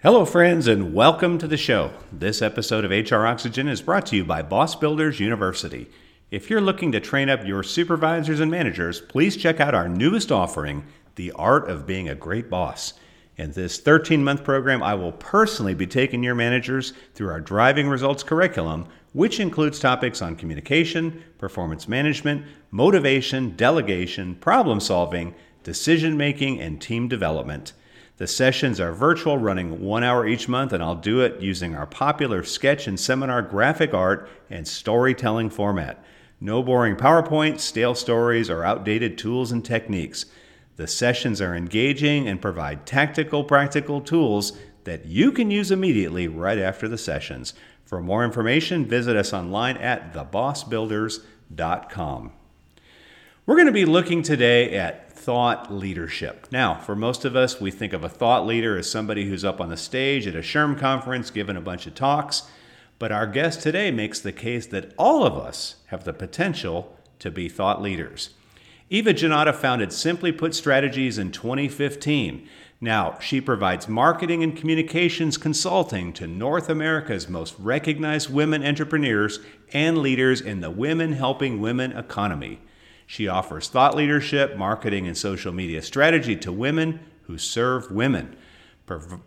Hello, friends, and welcome to the show. This episode of HR Oxygen is brought to you by Boss Builders University. If you're looking to train up your supervisors and managers, please check out our newest offering, The Art of Being a Great Boss. In this 13 month program, I will personally be taking your managers through our Driving Results curriculum, which includes topics on communication, performance management, motivation, delegation, problem solving, decision making, and team development. The sessions are virtual, running one hour each month, and I'll do it using our popular sketch and seminar graphic art and storytelling format. No boring PowerPoint, stale stories, or outdated tools and techniques. The sessions are engaging and provide tactical, practical tools that you can use immediately right after the sessions. For more information, visit us online at thebossbuilders.com. We're going to be looking today at thought leadership. Now, for most of us, we think of a thought leader as somebody who's up on the stage at a SHRM conference giving a bunch of talks. But our guest today makes the case that all of us have the potential to be thought leaders. Eva Janata founded Simply Put Strategies in 2015. Now, she provides marketing and communications consulting to North America's most recognized women entrepreneurs and leaders in the women helping women economy. She offers thought leadership, marketing, and social media strategy to women who serve women.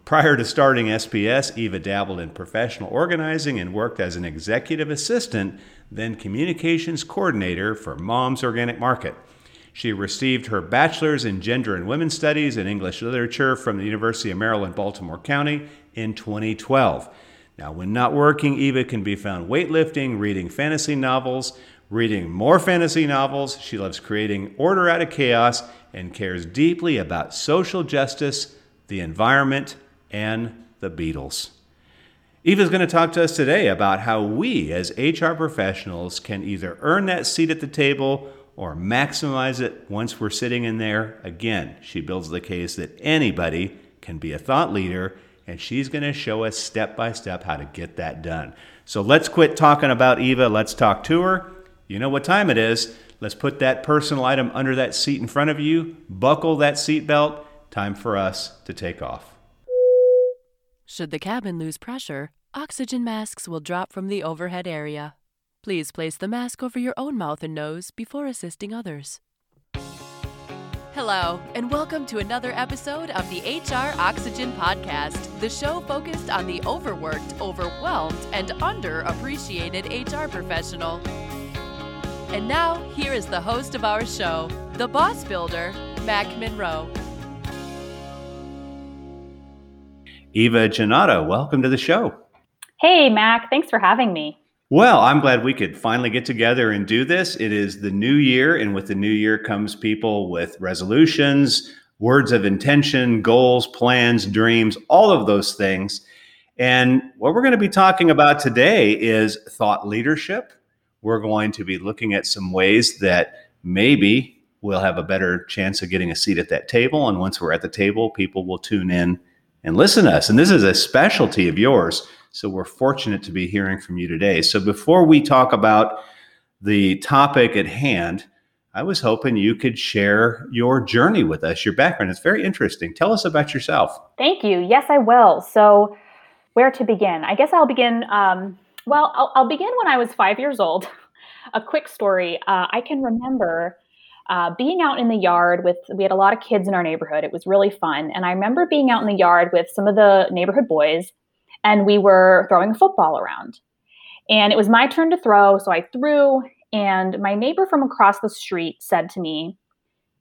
Prior to starting SPS, Eva dabbled in professional organizing and worked as an executive assistant, then communications coordinator for Mom's Organic Market. She received her bachelor's in gender and women's studies and English literature from the University of Maryland, Baltimore County in 2012. Now, when not working, Eva can be found weightlifting, reading fantasy novels, reading more fantasy novels. She loves creating order out of chaos and cares deeply about social justice, the environment, and the Beatles. Eva's going to talk to us today about how we as HR professionals can either earn that seat at the table or maximize it once we're sitting in there. Again, she builds the case that anybody can be a thought leader, and she's going to show us step by step how to get that done. So let's quit talking about Eva. Let's talk to her you know what time it is. Let's put that personal item under that seat in front of you, buckle that seatbelt. Time for us to take off. Should the cabin lose pressure, oxygen masks will drop from the overhead area. Please place the mask over your own mouth and nose before assisting others. Hello, and welcome to another episode of the HR Oxygen Podcast, the show focused on the overworked, overwhelmed, and underappreciated HR professional. And now, here is the host of our show, the boss builder, Mac Monroe. Eva Janata, welcome to the show. Hey, Mac. Thanks for having me. Well, I'm glad we could finally get together and do this. It is the new year, and with the new year comes people with resolutions, words of intention, goals, plans, dreams, all of those things. And what we're going to be talking about today is thought leadership we're going to be looking at some ways that maybe we'll have a better chance of getting a seat at that table. And once we're at the table, people will tune in and listen to us. And this is a specialty of yours. So we're fortunate to be hearing from you today. So before we talk about the topic at hand, I was hoping you could share your journey with us, your background. It's very interesting. Tell us about yourself. Thank you. Yes, I will. So, where to begin? I guess I'll begin um, well, I'll, I'll, begin when I was five years old. a quick story. Uh, I can remember uh, being out in the yard with, we had a lot of kids in our neighborhood. It was really fun. And I remember being out in the yard with some of the neighborhood boys, and we were throwing a football around. And it was my turn to throw. So I threw, and my neighbor from across the street said to me,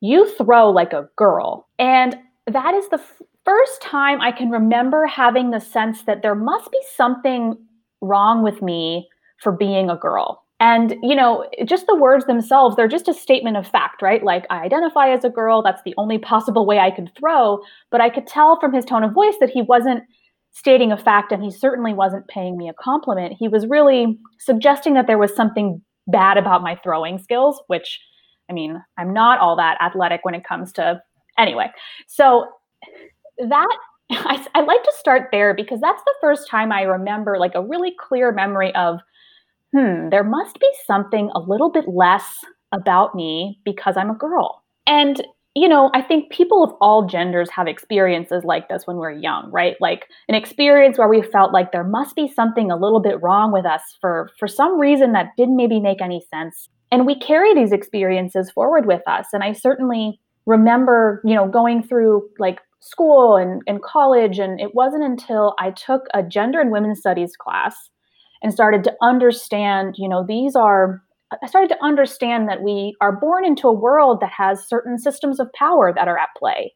You throw like a girl. And that is the f- first time I can remember having the sense that there must be something wrong with me for being a girl. And, you know, just the words themselves, they're just a statement of fact, right? Like, I identify as a girl. That's the only possible way I could throw. But I could tell from his tone of voice that he wasn't stating a fact and he certainly wasn't paying me a compliment. He was really suggesting that there was something bad about my throwing skills, which, I mean, I'm not all that athletic when it comes to. Anyway, so that I, I like to start there because that's the first time I remember like a really clear memory of, hmm, there must be something a little bit less about me because I'm a girl. And you know, I think people of all genders have experiences like this when we're young, right? Like an experience where we felt like there must be something a little bit wrong with us for for some reason that didn't maybe make any sense. And we carry these experiences forward with us. And I certainly remember, you know, going through like school and, and college. And it wasn't until I took a gender and women's studies class and started to understand, you know, these are I started to understand that we are born into a world that has certain systems of power that are at play.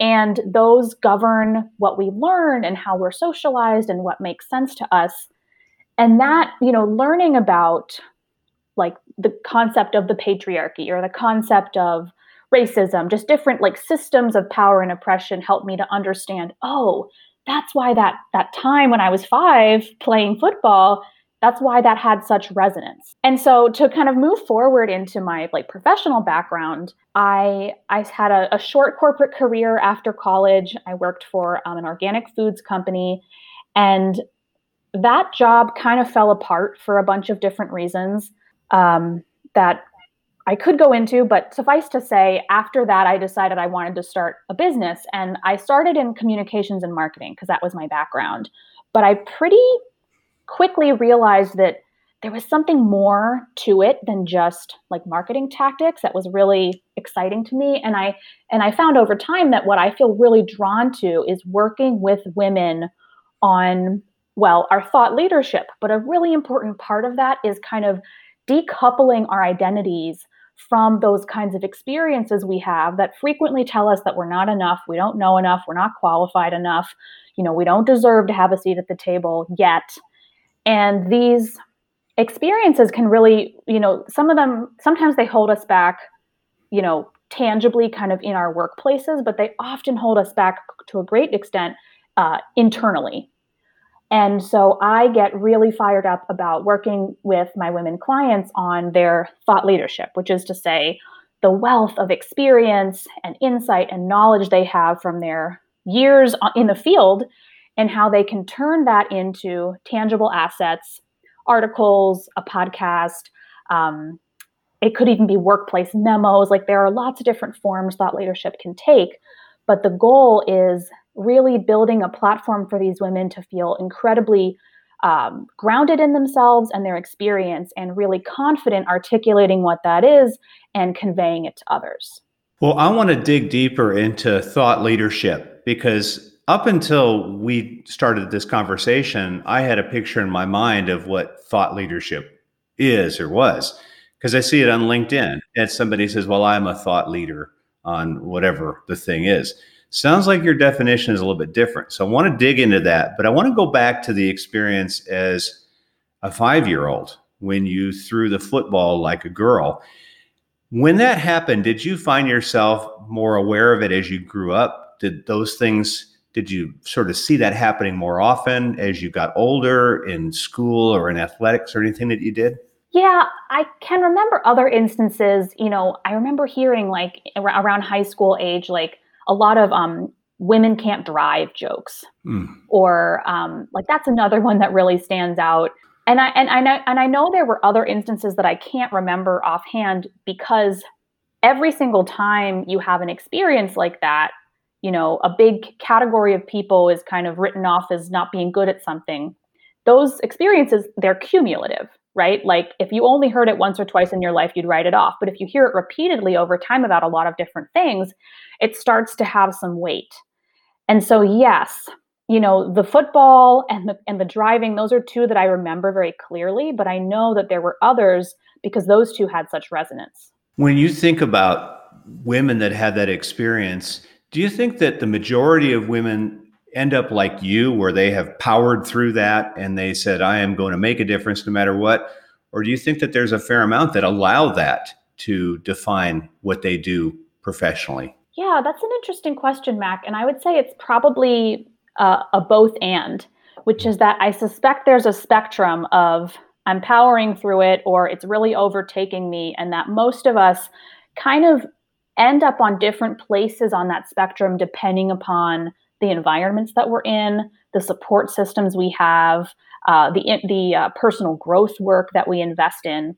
And those govern what we learn and how we're socialized and what makes sense to us. And that, you know, learning about like the concept of the patriarchy or the concept of racism, just different like systems of power and oppression helped me to understand, oh, that's why that that time when I was 5 playing football, that's why that had such resonance. And so to kind of move forward into my like professional background i i had a, a short corporate career after college. I worked for um, an organic foods company and that job kind of fell apart for a bunch of different reasons um, that I could go into, but suffice to say, after that, I decided I wanted to start a business. And I started in communications and marketing because that was my background. But I pretty quickly realized that there was something more to it than just like marketing tactics that was really exciting to me and i and i found over time that what i feel really drawn to is working with women on well our thought leadership but a really important part of that is kind of decoupling our identities from those kinds of experiences we have that frequently tell us that we're not enough we don't know enough we're not qualified enough you know we don't deserve to have a seat at the table yet and these experiences can really, you know, some of them, sometimes they hold us back, you know, tangibly kind of in our workplaces, but they often hold us back to a great extent uh, internally. And so I get really fired up about working with my women clients on their thought leadership, which is to say, the wealth of experience and insight and knowledge they have from their years in the field and how they can turn that into tangible assets, articles, a podcast. Um, it could even be workplace memos. Like there are lots of different forms thought leadership can take. But the goal is really building a platform for these women to feel incredibly um, grounded in themselves and their experience and really confident articulating what that is and conveying it to others. Well, I want to dig deeper into thought leadership because up until we started this conversation, I had a picture in my mind of what thought leadership is or was, because I see it on LinkedIn. And somebody says, Well, I'm a thought leader on whatever the thing is. Sounds like your definition is a little bit different. So I want to dig into that, but I want to go back to the experience as a five year old when you threw the football like a girl. When that happened, did you find yourself more aware of it as you grew up? Did those things did you sort of see that happening more often as you got older in school or in athletics or anything that you did? Yeah, I can remember other instances. You know, I remember hearing like around high school age, like a lot of um, women can't drive jokes, mm. or um, like that's another one that really stands out. And I and I know and I know there were other instances that I can't remember offhand because every single time you have an experience like that, you know, a big category of people is kind of written off as not being good at something. Those experiences, they're cumulative, right? Like if you only heard it once or twice in your life, you'd write it off. But if you hear it repeatedly over time about a lot of different things, it starts to have some weight. And so, yes, you know, the football and the and the driving, those are two that I remember very clearly, but I know that there were others because those two had such resonance. When you think about women that had that experience, do you think that the majority of women end up like you, where they have powered through that and they said, I am going to make a difference no matter what? Or do you think that there's a fair amount that allow that to define what they do professionally? Yeah, that's an interesting question, Mac. And I would say it's probably uh, a both and, which is that I suspect there's a spectrum of I'm powering through it or it's really overtaking me, and that most of us kind of end up on different places on that spectrum depending upon the environments that we're in, the support systems we have, uh, the the uh, personal growth work that we invest in.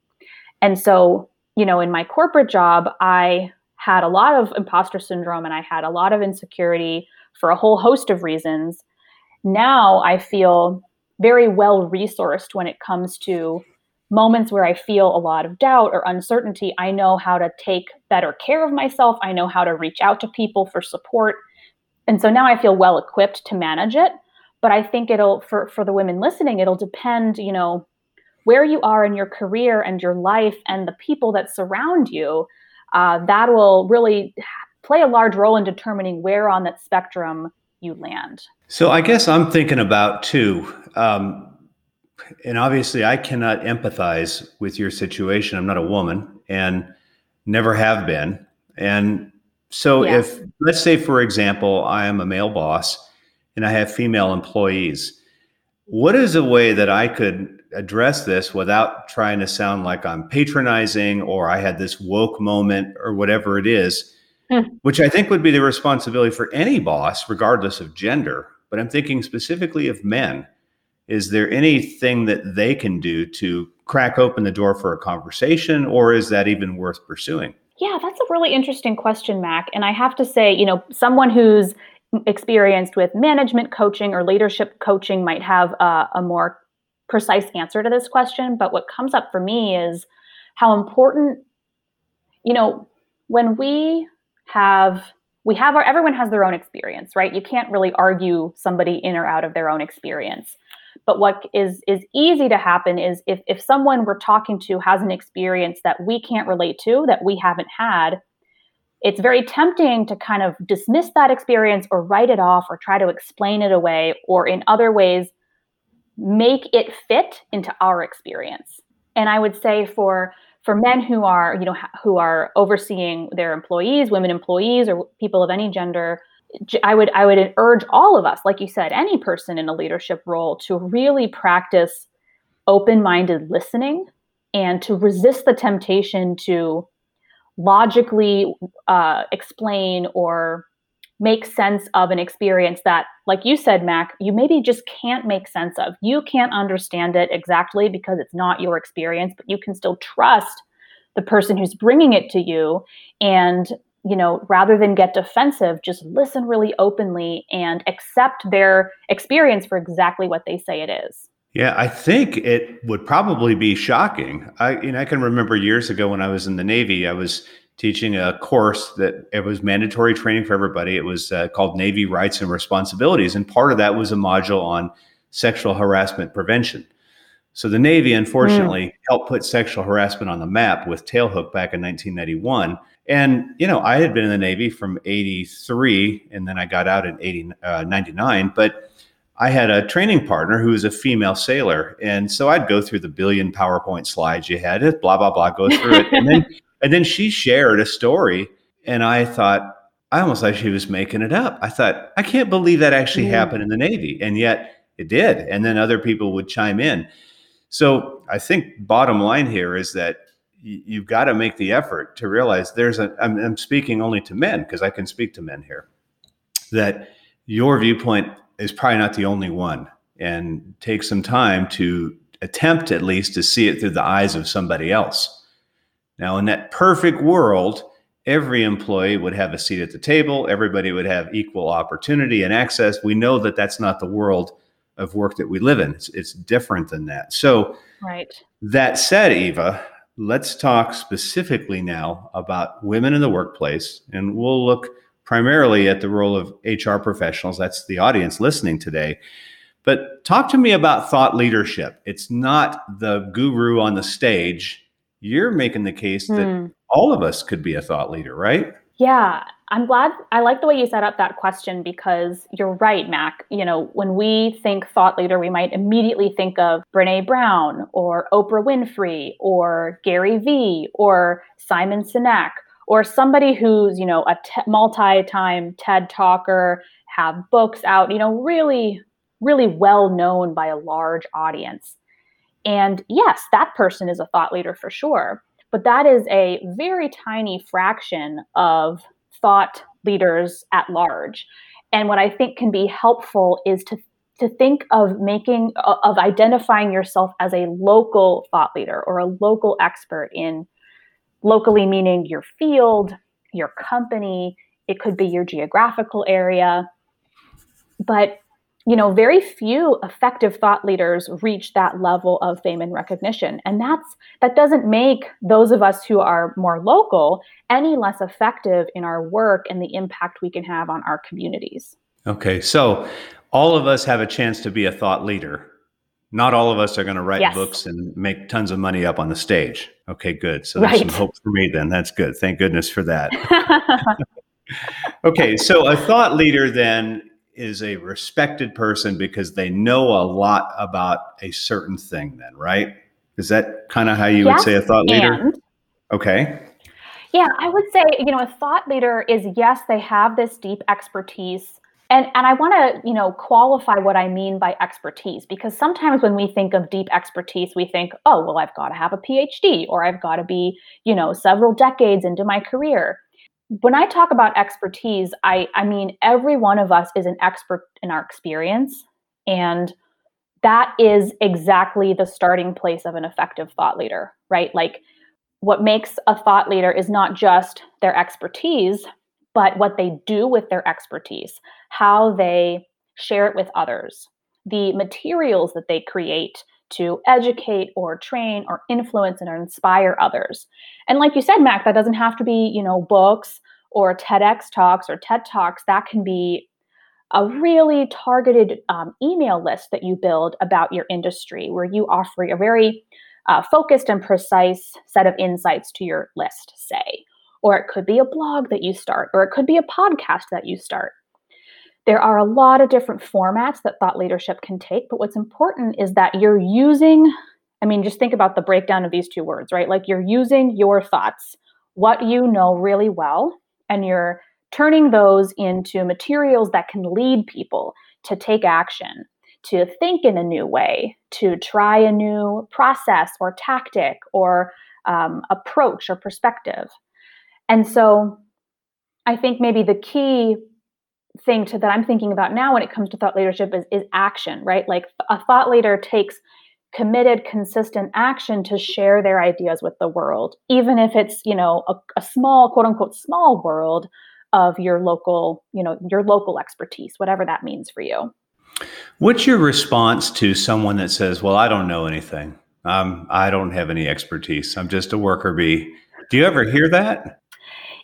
And so, you know, in my corporate job, I had a lot of imposter syndrome and I had a lot of insecurity for a whole host of reasons. Now I feel very well resourced when it comes to moments where I feel a lot of doubt or uncertainty. I know how to take better care of myself. I know how to reach out to people for support. And so now I feel well equipped to manage it. But I think it'll, for, for the women listening, it'll depend, you know, where you are in your career and your life and the people that surround you. Uh, that will really play a large role in determining where on that spectrum you land. So I guess I'm thinking about too, um, and obviously I cannot empathize with your situation. I'm not a woman and never have been. And so if let's say for example, I am a male boss and I have female employees, what is a way that I could address this without trying to sound like I'm patronizing or I had this woke moment or whatever it is? Hmm. which I think would be the responsibility for any boss, regardless of gender. But I'm thinking specifically of men. Is there anything that they can do to crack open the door for a conversation, or is that even worth pursuing? Yeah, that's a really interesting question, Mac. And I have to say, you know, someone who's experienced with management coaching or leadership coaching might have a, a more precise answer to this question. But what comes up for me is how important, you know, when we have we have our everyone has their own experience right you can't really argue somebody in or out of their own experience but what is is easy to happen is if if someone we're talking to has an experience that we can't relate to that we haven't had it's very tempting to kind of dismiss that experience or write it off or try to explain it away or in other ways make it fit into our experience. And i would say for for men who are you know who are overseeing their employees women employees or people of any gender i would i would urge all of us like you said any person in a leadership role to really practice open-minded listening and to resist the temptation to logically uh, explain or make sense of an experience that, like you said, Mac, you maybe just can't make sense of. You can't understand it exactly because it's not your experience, but you can still trust the person who's bringing it to you. And, you know, rather than get defensive, just listen really openly and accept their experience for exactly what they say it is. Yeah, I think it would probably be shocking. I, you know, I can remember years ago when I was in the Navy, I was teaching a course that it was mandatory training for everybody. It was uh, called Navy Rights and Responsibilities, and part of that was a module on sexual harassment prevention. So the Navy, unfortunately, mm. helped put sexual harassment on the map with Tailhook back in 1991. And you know, I had been in the Navy from '83, and then I got out in 80, uh, 99. But I had a training partner who was a female sailor, and so I'd go through the billion PowerPoint slides you had, blah blah blah, go through it, and then and then she shared a story, and I thought, I almost like she was making it up. I thought, I can't believe that actually mm. happened in the Navy. And yet it did. And then other people would chime in. So I think bottom line here is that you've got to make the effort to realize there's a, I'm, I'm speaking only to men because I can speak to men here, that your viewpoint is probably not the only one. And take some time to attempt at least to see it through the eyes of somebody else now, in that perfect world, every employee would have a seat at the table, everybody would have equal opportunity and access. We know that that's not the world of work that we live in. It's, it's different than that. So, right. That said, Eva, let's talk specifically now about women in the workplace, and we'll look primarily at the role of HR professionals. That's the audience listening today. But talk to me about thought leadership. It's not the guru on the stage you're making the case that mm. all of us could be a thought leader, right? Yeah, I'm glad. I like the way you set up that question because you're right, Mac. You know, when we think thought leader, we might immediately think of Brene Brown or Oprah Winfrey or Gary Vee or Simon Sinek or somebody who's, you know, a multi-time TED talker, have books out, you know, really, really well known by a large audience. And yes, that person is a thought leader for sure, but that is a very tiny fraction of thought leaders at large. And what I think can be helpful is to to think of making of identifying yourself as a local thought leader or a local expert in locally meaning your field, your company, it could be your geographical area. But you know, very few effective thought leaders reach that level of fame and recognition. And that's that doesn't make those of us who are more local any less effective in our work and the impact we can have on our communities. Okay. So all of us have a chance to be a thought leader. Not all of us are going to write yes. books and make tons of money up on the stage. Okay, good. So there's right. some hope for me then. That's good. Thank goodness for that. okay, so a thought leader then is a respected person because they know a lot about a certain thing then right? Is that kind of how you yes, would say a thought leader? and, okay. Yeah i would say you know a thought leader is yes they have this deep expertise and and i want to you know qualify what i mean by expertise because sometimes when we think of deep expertise we think oh well i've got to have a phd or i've got to be you know several decades into my career when I talk about expertise, I, I mean every one of us is an expert in our experience. And that is exactly the starting place of an effective thought leader, right? Like what makes a thought leader is not just their expertise, but what they do with their expertise, how they share it with others, the materials that they create to educate or train or influence and or inspire others. And like you said, Mac, that doesn't have to be, you know, books or TEDx talks or TED talks. That can be a really targeted um, email list that you build about your industry, where you offer a very uh, focused and precise set of insights to your list, say. Or it could be a blog that you start, or it could be a podcast that you start. There are a lot of different formats that thought leadership can take, but what's important is that you're using, I mean, just think about the breakdown of these two words, right? Like you're using your thoughts, what you know really well, and you're turning those into materials that can lead people to take action, to think in a new way, to try a new process or tactic or um, approach or perspective. And so I think maybe the key thing to that I'm thinking about now when it comes to thought leadership is, is action, right? Like a thought leader takes committed, consistent action to share their ideas with the world, even if it's, you know, a, a small, quote unquote, small world of your local, you know, your local expertise, whatever that means for you. What's your response to someone that says, "Well, I don't know anything. Um, I don't have any expertise. I'm just a worker bee." Do you ever hear that?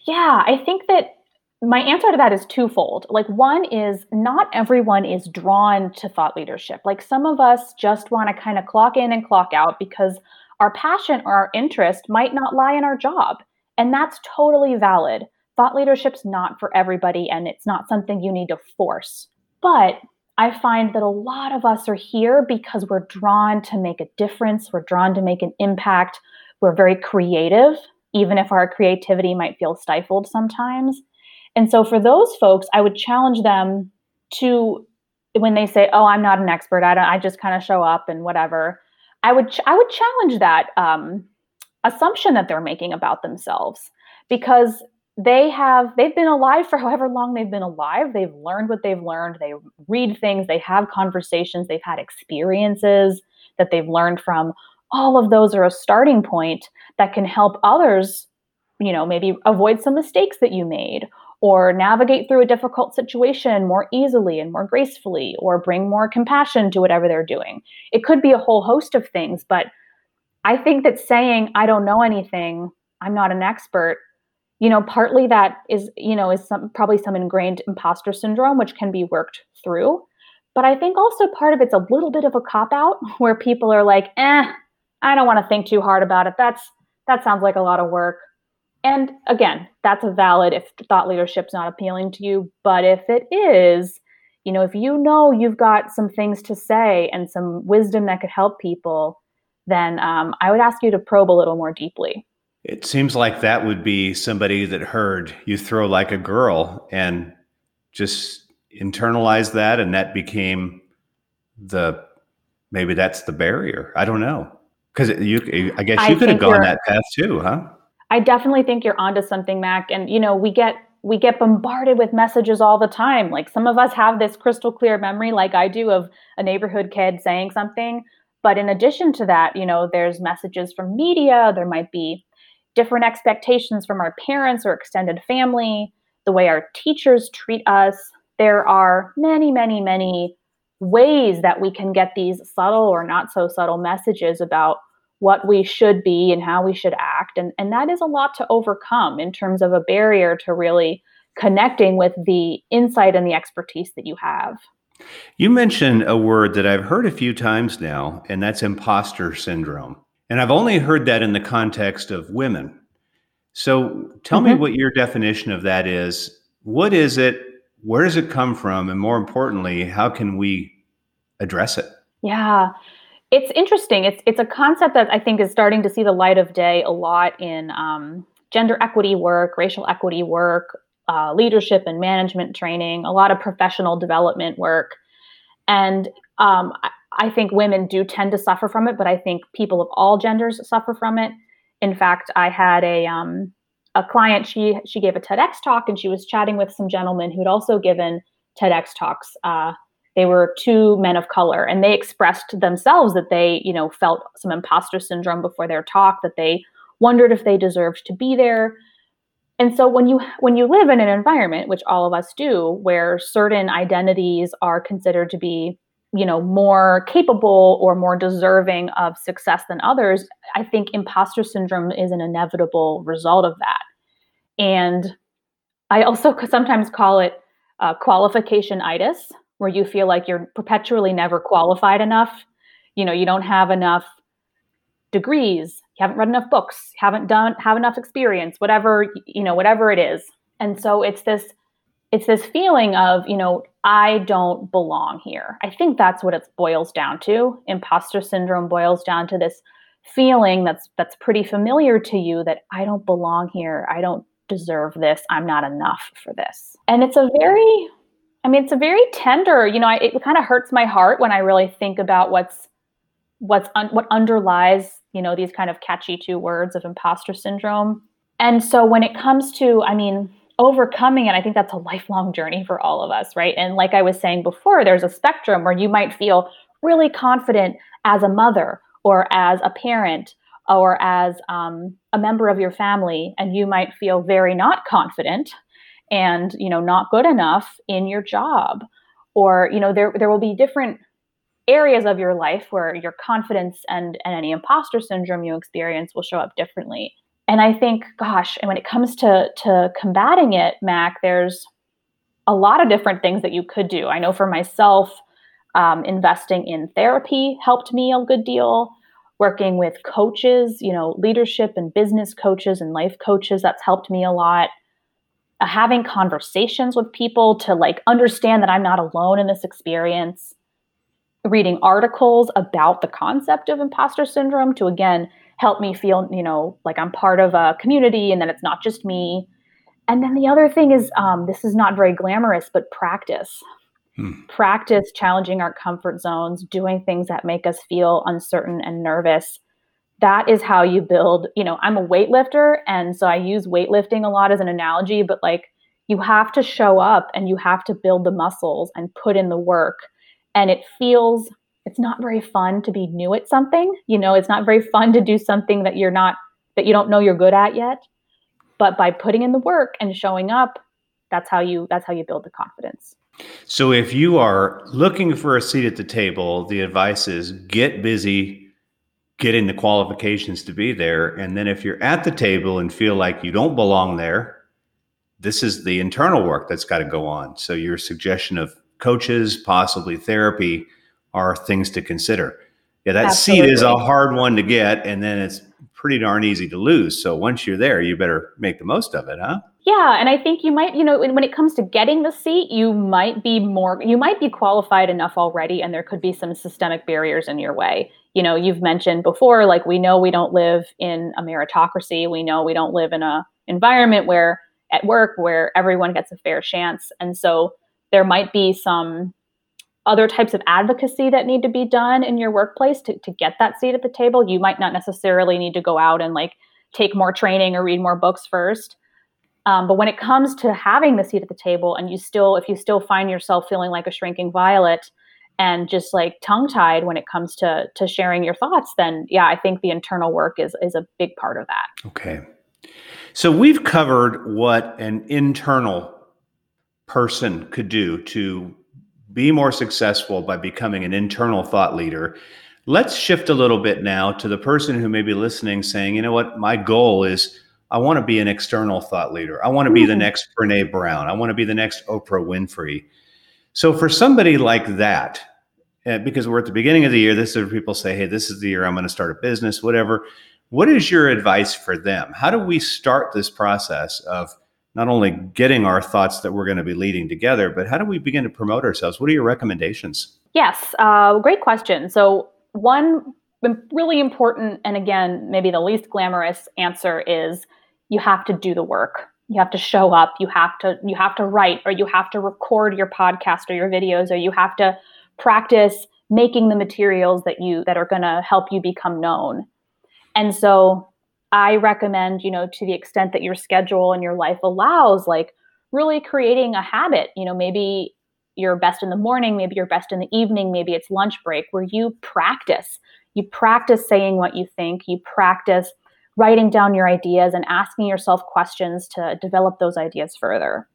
Yeah, I think that my answer to that is twofold. Like, one is not everyone is drawn to thought leadership. Like, some of us just want to kind of clock in and clock out because our passion or our interest might not lie in our job. And that's totally valid. Thought leadership's not for everybody, and it's not something you need to force. But I find that a lot of us are here because we're drawn to make a difference, we're drawn to make an impact, we're very creative, even if our creativity might feel stifled sometimes. And so for those folks, I would challenge them to when they say, "Oh, I'm not an expert. I don't. I just kind of show up and whatever." I would ch- I would challenge that um, assumption that they're making about themselves because they have they've been alive for however long they've been alive. They've learned what they've learned. They read things. They have conversations. They've had experiences that they've learned from. All of those are a starting point that can help others you know maybe avoid some mistakes that you made or navigate through a difficult situation more easily and more gracefully, or bring more compassion to whatever they're doing. It could be a whole host of things, but I think that saying, I don't know anything, I'm not an expert, you know, partly that is, you know, is some probably some ingrained imposter syndrome, which can be worked through. But I think also part of it's a little bit of a cop out where people are like, eh, I don't want to think too hard about it. That's that sounds like a lot of work. And again, that's a valid if thought leadership's not appealing to you. But if it is, you know, if you know you've got some things to say and some wisdom that could help people, then um, I would ask you to probe a little more deeply. It seems like that would be somebody that heard you throw like a girl and just internalized that, and that became the maybe that's the barrier. I don't know because you, I guess you I could have gone that path too, huh? I definitely think you're onto something, Mac. And you know, we get we get bombarded with messages all the time. Like some of us have this crystal clear memory, like I do, of a neighborhood kid saying something. But in addition to that, you know, there's messages from media. There might be, different expectations from our parents or extended family, the way our teachers treat us. There are many, many, many ways that we can get these subtle or not so subtle messages about what we should be and how we should act. And, and that is a lot to overcome in terms of a barrier to really connecting with the insight and the expertise that you have. You mentioned a word that I've heard a few times now, and that's imposter syndrome. And I've only heard that in the context of women. So tell mm-hmm. me what your definition of that is. What is it? Where does it come from? And more importantly, how can we address it? Yeah. It's interesting. It's it's a concept that I think is starting to see the light of day a lot in um, gender equity work, racial equity work, uh, leadership and management training, a lot of professional development work. And um, I, I think women do tend to suffer from it, but I think people of all genders suffer from it. In fact, I had a um, a client. She she gave a TEDx talk, and she was chatting with some gentlemen who'd also given TEDx talks. Uh, they were two men of color, and they expressed themselves that they, you know, felt some imposter syndrome before their talk. That they wondered if they deserved to be there and so when you when you live in an environment which all of us do where certain identities are considered to be you know more capable or more deserving of success than others i think imposter syndrome is an inevitable result of that and i also sometimes call it uh, qualification itis where you feel like you're perpetually never qualified enough you know you don't have enough degrees you haven't read enough books haven't done have enough experience whatever you know whatever it is. And so it's this it's this feeling of you know i don't belong here. I think that's what it boils down to. Imposter syndrome boils down to this feeling that's that's pretty familiar to you that i don't belong here. I don't deserve this. I'm not enough for this. And it's a very i mean it's a very tender you know I, it kind of hurts my heart when i really think about what's what's un- what underlies you know these kind of catchy two words of imposter syndrome. And so when it comes to i mean overcoming it i think that's a lifelong journey for all of us right? And like i was saying before there's a spectrum where you might feel really confident as a mother or as a parent or as um, a member of your family and you might feel very not confident and you know not good enough in your job or you know there there will be different areas of your life where your confidence and, and any imposter syndrome you experience will show up differently. And I think, gosh, and when it comes to to combating it, Mac, there's a lot of different things that you could do. I know for myself, um, investing in therapy helped me a good deal. Working with coaches, you know, leadership and business coaches and life coaches, that's helped me a lot. Uh, having conversations with people to like understand that I'm not alone in this experience. Reading articles about the concept of imposter syndrome to again help me feel you know like i'm part of a community and that it's not just me. And then the other thing is um, this is not very glamorous but practice. Hmm. practice challenging our comfort zones doing things that make us feel uncertain and nervous that is how you build you know i'm a weightlifter and so i use weightlifting a lot as an analogy but like you have to show up and you have to build the muscles and put in the work and it feels it's not very fun to be new at something you know it's not very fun to do something that you're not that you don't know you're good at yet but by putting in the work and showing up that's how you that's how you build the confidence. So if you are looking for a seat at the table the advice is get busy getting the qualifications to be there and then if you're at the table and feel like you don't belong there this is the internal work that's got to go on so your suggestion of coaches, possibly therapy are things to consider. Yeah, that Absolutely. seat is a hard one to get, and then it's pretty darn easy to lose. So once you're there, you better make the most of it, huh? Yeah, and I think you might, you know, when it comes to getting the seat, you might be more, you might be qualified enough already, and there could be some systemic barriers in your way. You know, you've mentioned before, like we know we don't live in a meritocracy. We know we don't live in a environment where at work where everyone gets a fair chance, and so there might be some other types of advocacy that need to be done in your workplace to, to get that seat at the table. You might not necessarily need to go out and like take more training or read more books first. Um, but when it comes to having the seat at the table and you still, if you still find yourself feeling like a shrinking violet and just like tongue tied when it comes to, to sharing your thoughts, then yeah, I think the internal work is, is a big part of that. Okay. So we've covered what an internal person could do to be more successful by becoming an internal thought leader. Let's shift a little bit now to the person who may be listening saying, you know what, my goal is I want to be an external thought leader. I want to be the hmm. next Brene Brown. I want to be the next Oprah Winfrey. So for somebody like that, uh, because we're at the beginning of the year, this is where people say, hey, this is the year I'm going to start a business, whatever. What is your advice for them? How do we start this process of not only getting our thoughts that we're going to be leading together, but how do we begin to promote ourselves? What are your recommendations? Yes, uh, great question. So, one really important, and again, maybe the least glamorous answer is you have to do the work. You have to show up. You have to you have to write, or you have to record your podcast or your videos, or you have to practice making the materials that you that are going to help you become known. And so I recommend, you know, to the extent that your schedule and your life allows, like really creating a habit. You know, maybe you're best in the morning, maybe you're best in the evening, maybe it's lunch break where you practice. You practice saying what you think, you practice writing down your ideas and asking yourself questions to develop those ideas further.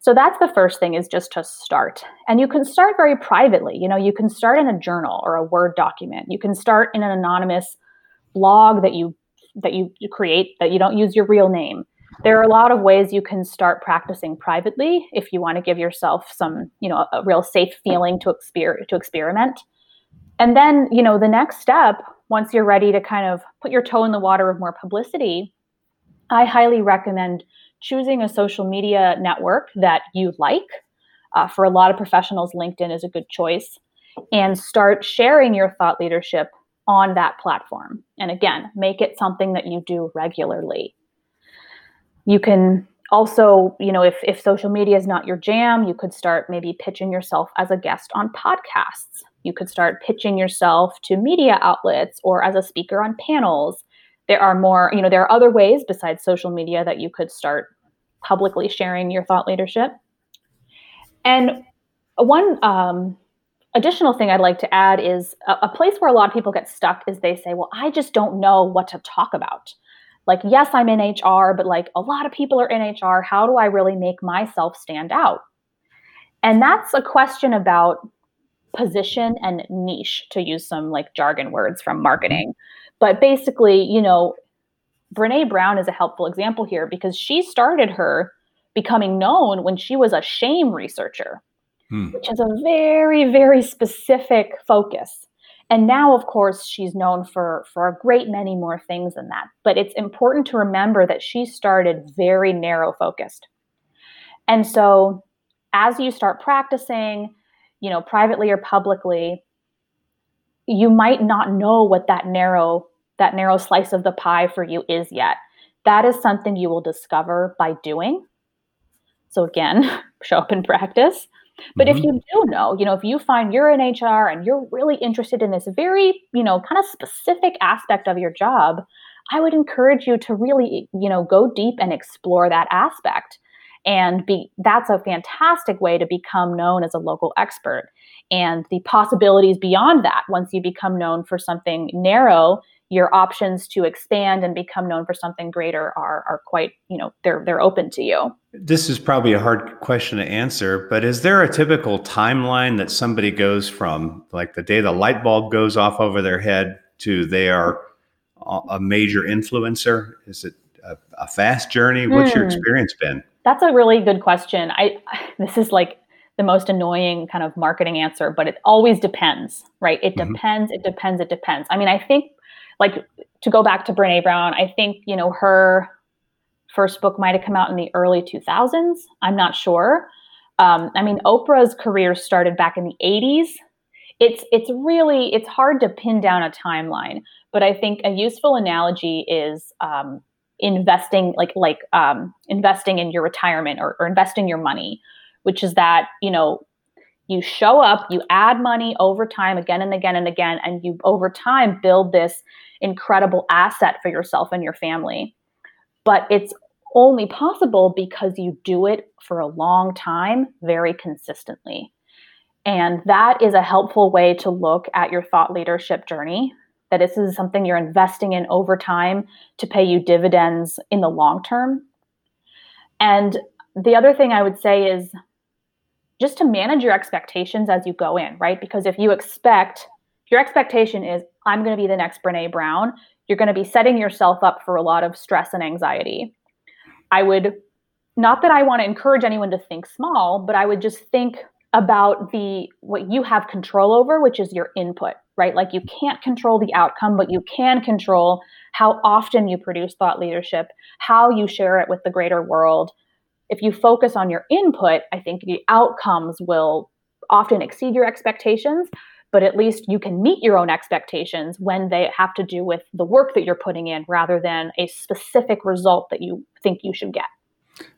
So that's the first thing is just to start. And you can start very privately. You know, you can start in a journal or a Word document. You can start in an anonymous blog that you that you create that you don't use your real name. There are a lot of ways you can start practicing privately if you want to give yourself some, you know, a real safe feeling to exper- to experiment. And then, you know, the next step, once you're ready to kind of put your toe in the water of more publicity, I highly recommend choosing a social media network that you like. Uh, for a lot of professionals, LinkedIn is a good choice. And start sharing your thought leadership on that platform. And again, make it something that you do regularly. You can also, you know, if, if social media is not your jam, you could start maybe pitching yourself as a guest on podcasts. You could start pitching yourself to media outlets or as a speaker on panels. There are more, you know, there are other ways besides social media that you could start publicly sharing your thought leadership. And one um, additional thing I'd like to add is a, a, place where a lot of people get stuck is they say, well, I just don't know what to talk about. Like, yes, I'm in HR, but like a lot of people are in HR. How do I really make myself stand out? And that's a question about position and niche, to use some like jargon words from marketing. But basically, you know, Brene Brown is a helpful example here because she started her becoming known when she was a shame researcher hmm. which is a very, very specific focus. And now, of course, she's known for, for a great many more things than that. But it's important to remember that she started very narrow focused. And so as you start practicing, you know, privately or publicly, you might not know what that narrow that narrow slice of the pie for you is yet. That is something you will discover by doing. So again, show up in practice. But mm-hmm. if you do know, you know, if you find you're in HR and you're really interested in this very, you know, kind of specific aspect of your job, I would encourage you to really, you know, go deep and explore that aspect. And be that's a fantastic way to become known as a local expert. And the possibilities beyond that, once you become known for something narrow, your options to expand and become known for something greater are are quite you know they're they're open to you this is probably a hard question to answer but is there a typical timeline that somebody goes from like the day the light bulb goes off over their head to they are a major influencer is it a, a fast journey what's your hmm. experience been that's a really good question i this is like the most annoying kind of marketing answer but it always depends right it mm-hmm. depends it depends it depends i mean i think like to go back to Brene Brown, I think, you know, her first book might have come out in the early 2000s. I'm not sure. Um, I mean, Oprah's career started back in the 80s. It's it's really it's hard to pin down a timeline, but I think a useful analogy is um, investing like like um, investing in your retirement or, or investing your money, which is that you know you show up, you add money over time again and again and again, and you over time build this incredible asset for yourself and your family. But it's only possible because you do it for a long time, very consistently. And that is a helpful way to look at your thought leadership journey. That this is something you're investing in over time to pay you dividends in the long term. And the other thing I would say is just to manage your expectations as you go in, right? Because if you expect, your expectation is, I'm going to be the next Brene Brown, you're going to be setting yourself up for a lot of stress and anxiety. I would, not that I want to encourage anyone to think small, but I would just think about the what you have control over which is your input right? Like you can't control the outcome but you can control how often you produce thought leadership how you share it with the greater world. If you focus on your input i think the outcomes will often exceed your expectations but at least you can meet your own expectations when they have to do with the work that you're putting in rather than a specific result that you think you should get.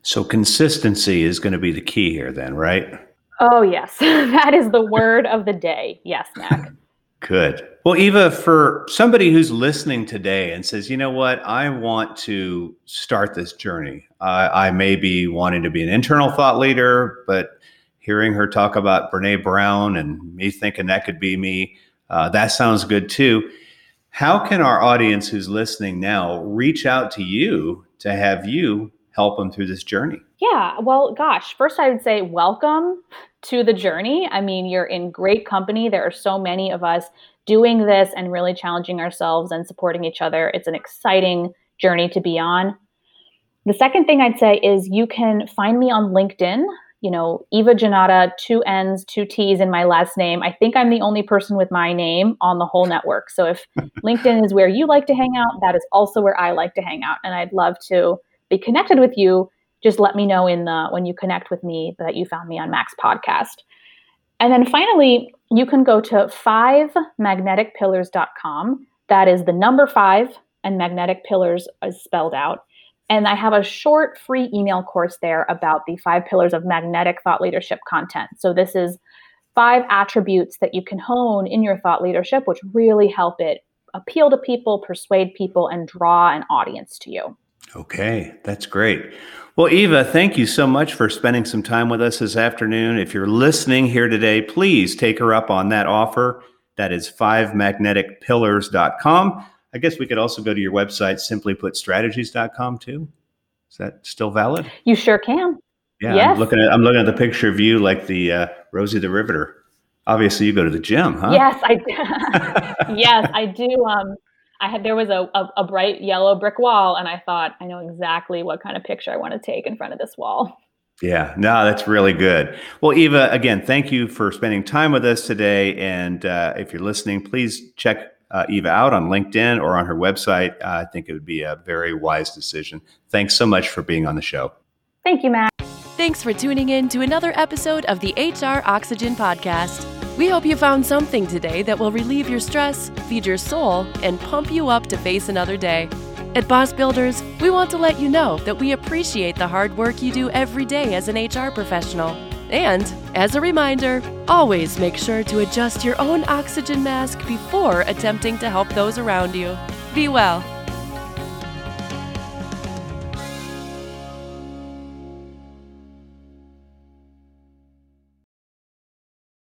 So consistency is going to be the key here then right Oh, yes. that is the word of the day. Yes, Mac. Good. Well, Eva, for somebody who's listening today and says, you know what, I want to start this journey. I may be wanting to be an internal thought leader, but hearing her talk about Brene Brown and me thinking that could be me, uh, that sounds good too. How can our audience who's listening now reach out to you to have you help them through this journey? Yeah, well, gosh, first I would say welcome to the journey. I mean, you're in great company. There are so many of us doing this and really challenging ourselves and supporting each other. It's an exciting journey to be on. The second thing I'd say is you can find me on LinkedIn. You know, Eva Jannotta, two N's, two T's in my last name. I think I'm the only person with my name on the whole network. So if LinkedIn is where you like to hang out, that is also where I like to hang out. And I'd love to be connected with you just let me know in the when you connect with me that you found me on Max podcast. And then finally, you can go to 5magneticpillars.com. That is the number 5 and magnetic pillars is spelled out. And I have a short free email course there about the five pillars of magnetic thought leadership content. So this is five attributes that you can hone in your thought leadership, which really help it appeal to people, persuade people, and draw an audience to you. Okay, that's great. Well, Eva, thank you so much for spending some time with us this afternoon. If you're listening here today, please take her up on that offer. That is 5magneticpillars.com. I guess we could also go to your website, simplyputstrategies.com too. Is that still valid? You sure can. Yeah, yes. I'm looking at I'm looking at the picture of you like the uh, Rosie the Riveter. Obviously, you go to the gym, huh? Yes, I do. yes, I do. Um, I had there was a, a, a bright yellow brick wall, and I thought I know exactly what kind of picture I want to take in front of this wall. Yeah, no, that's really good. Well, Eva, again, thank you for spending time with us today. And uh, if you're listening, please check uh, Eva out on LinkedIn or on her website. Uh, I think it would be a very wise decision. Thanks so much for being on the show. Thank you, Matt. Thanks for tuning in to another episode of the HR Oxygen Podcast. We hope you found something today that will relieve your stress, feed your soul, and pump you up to face another day. At Boss Builders, we want to let you know that we appreciate the hard work you do every day as an HR professional. And, as a reminder, always make sure to adjust your own oxygen mask before attempting to help those around you. Be well.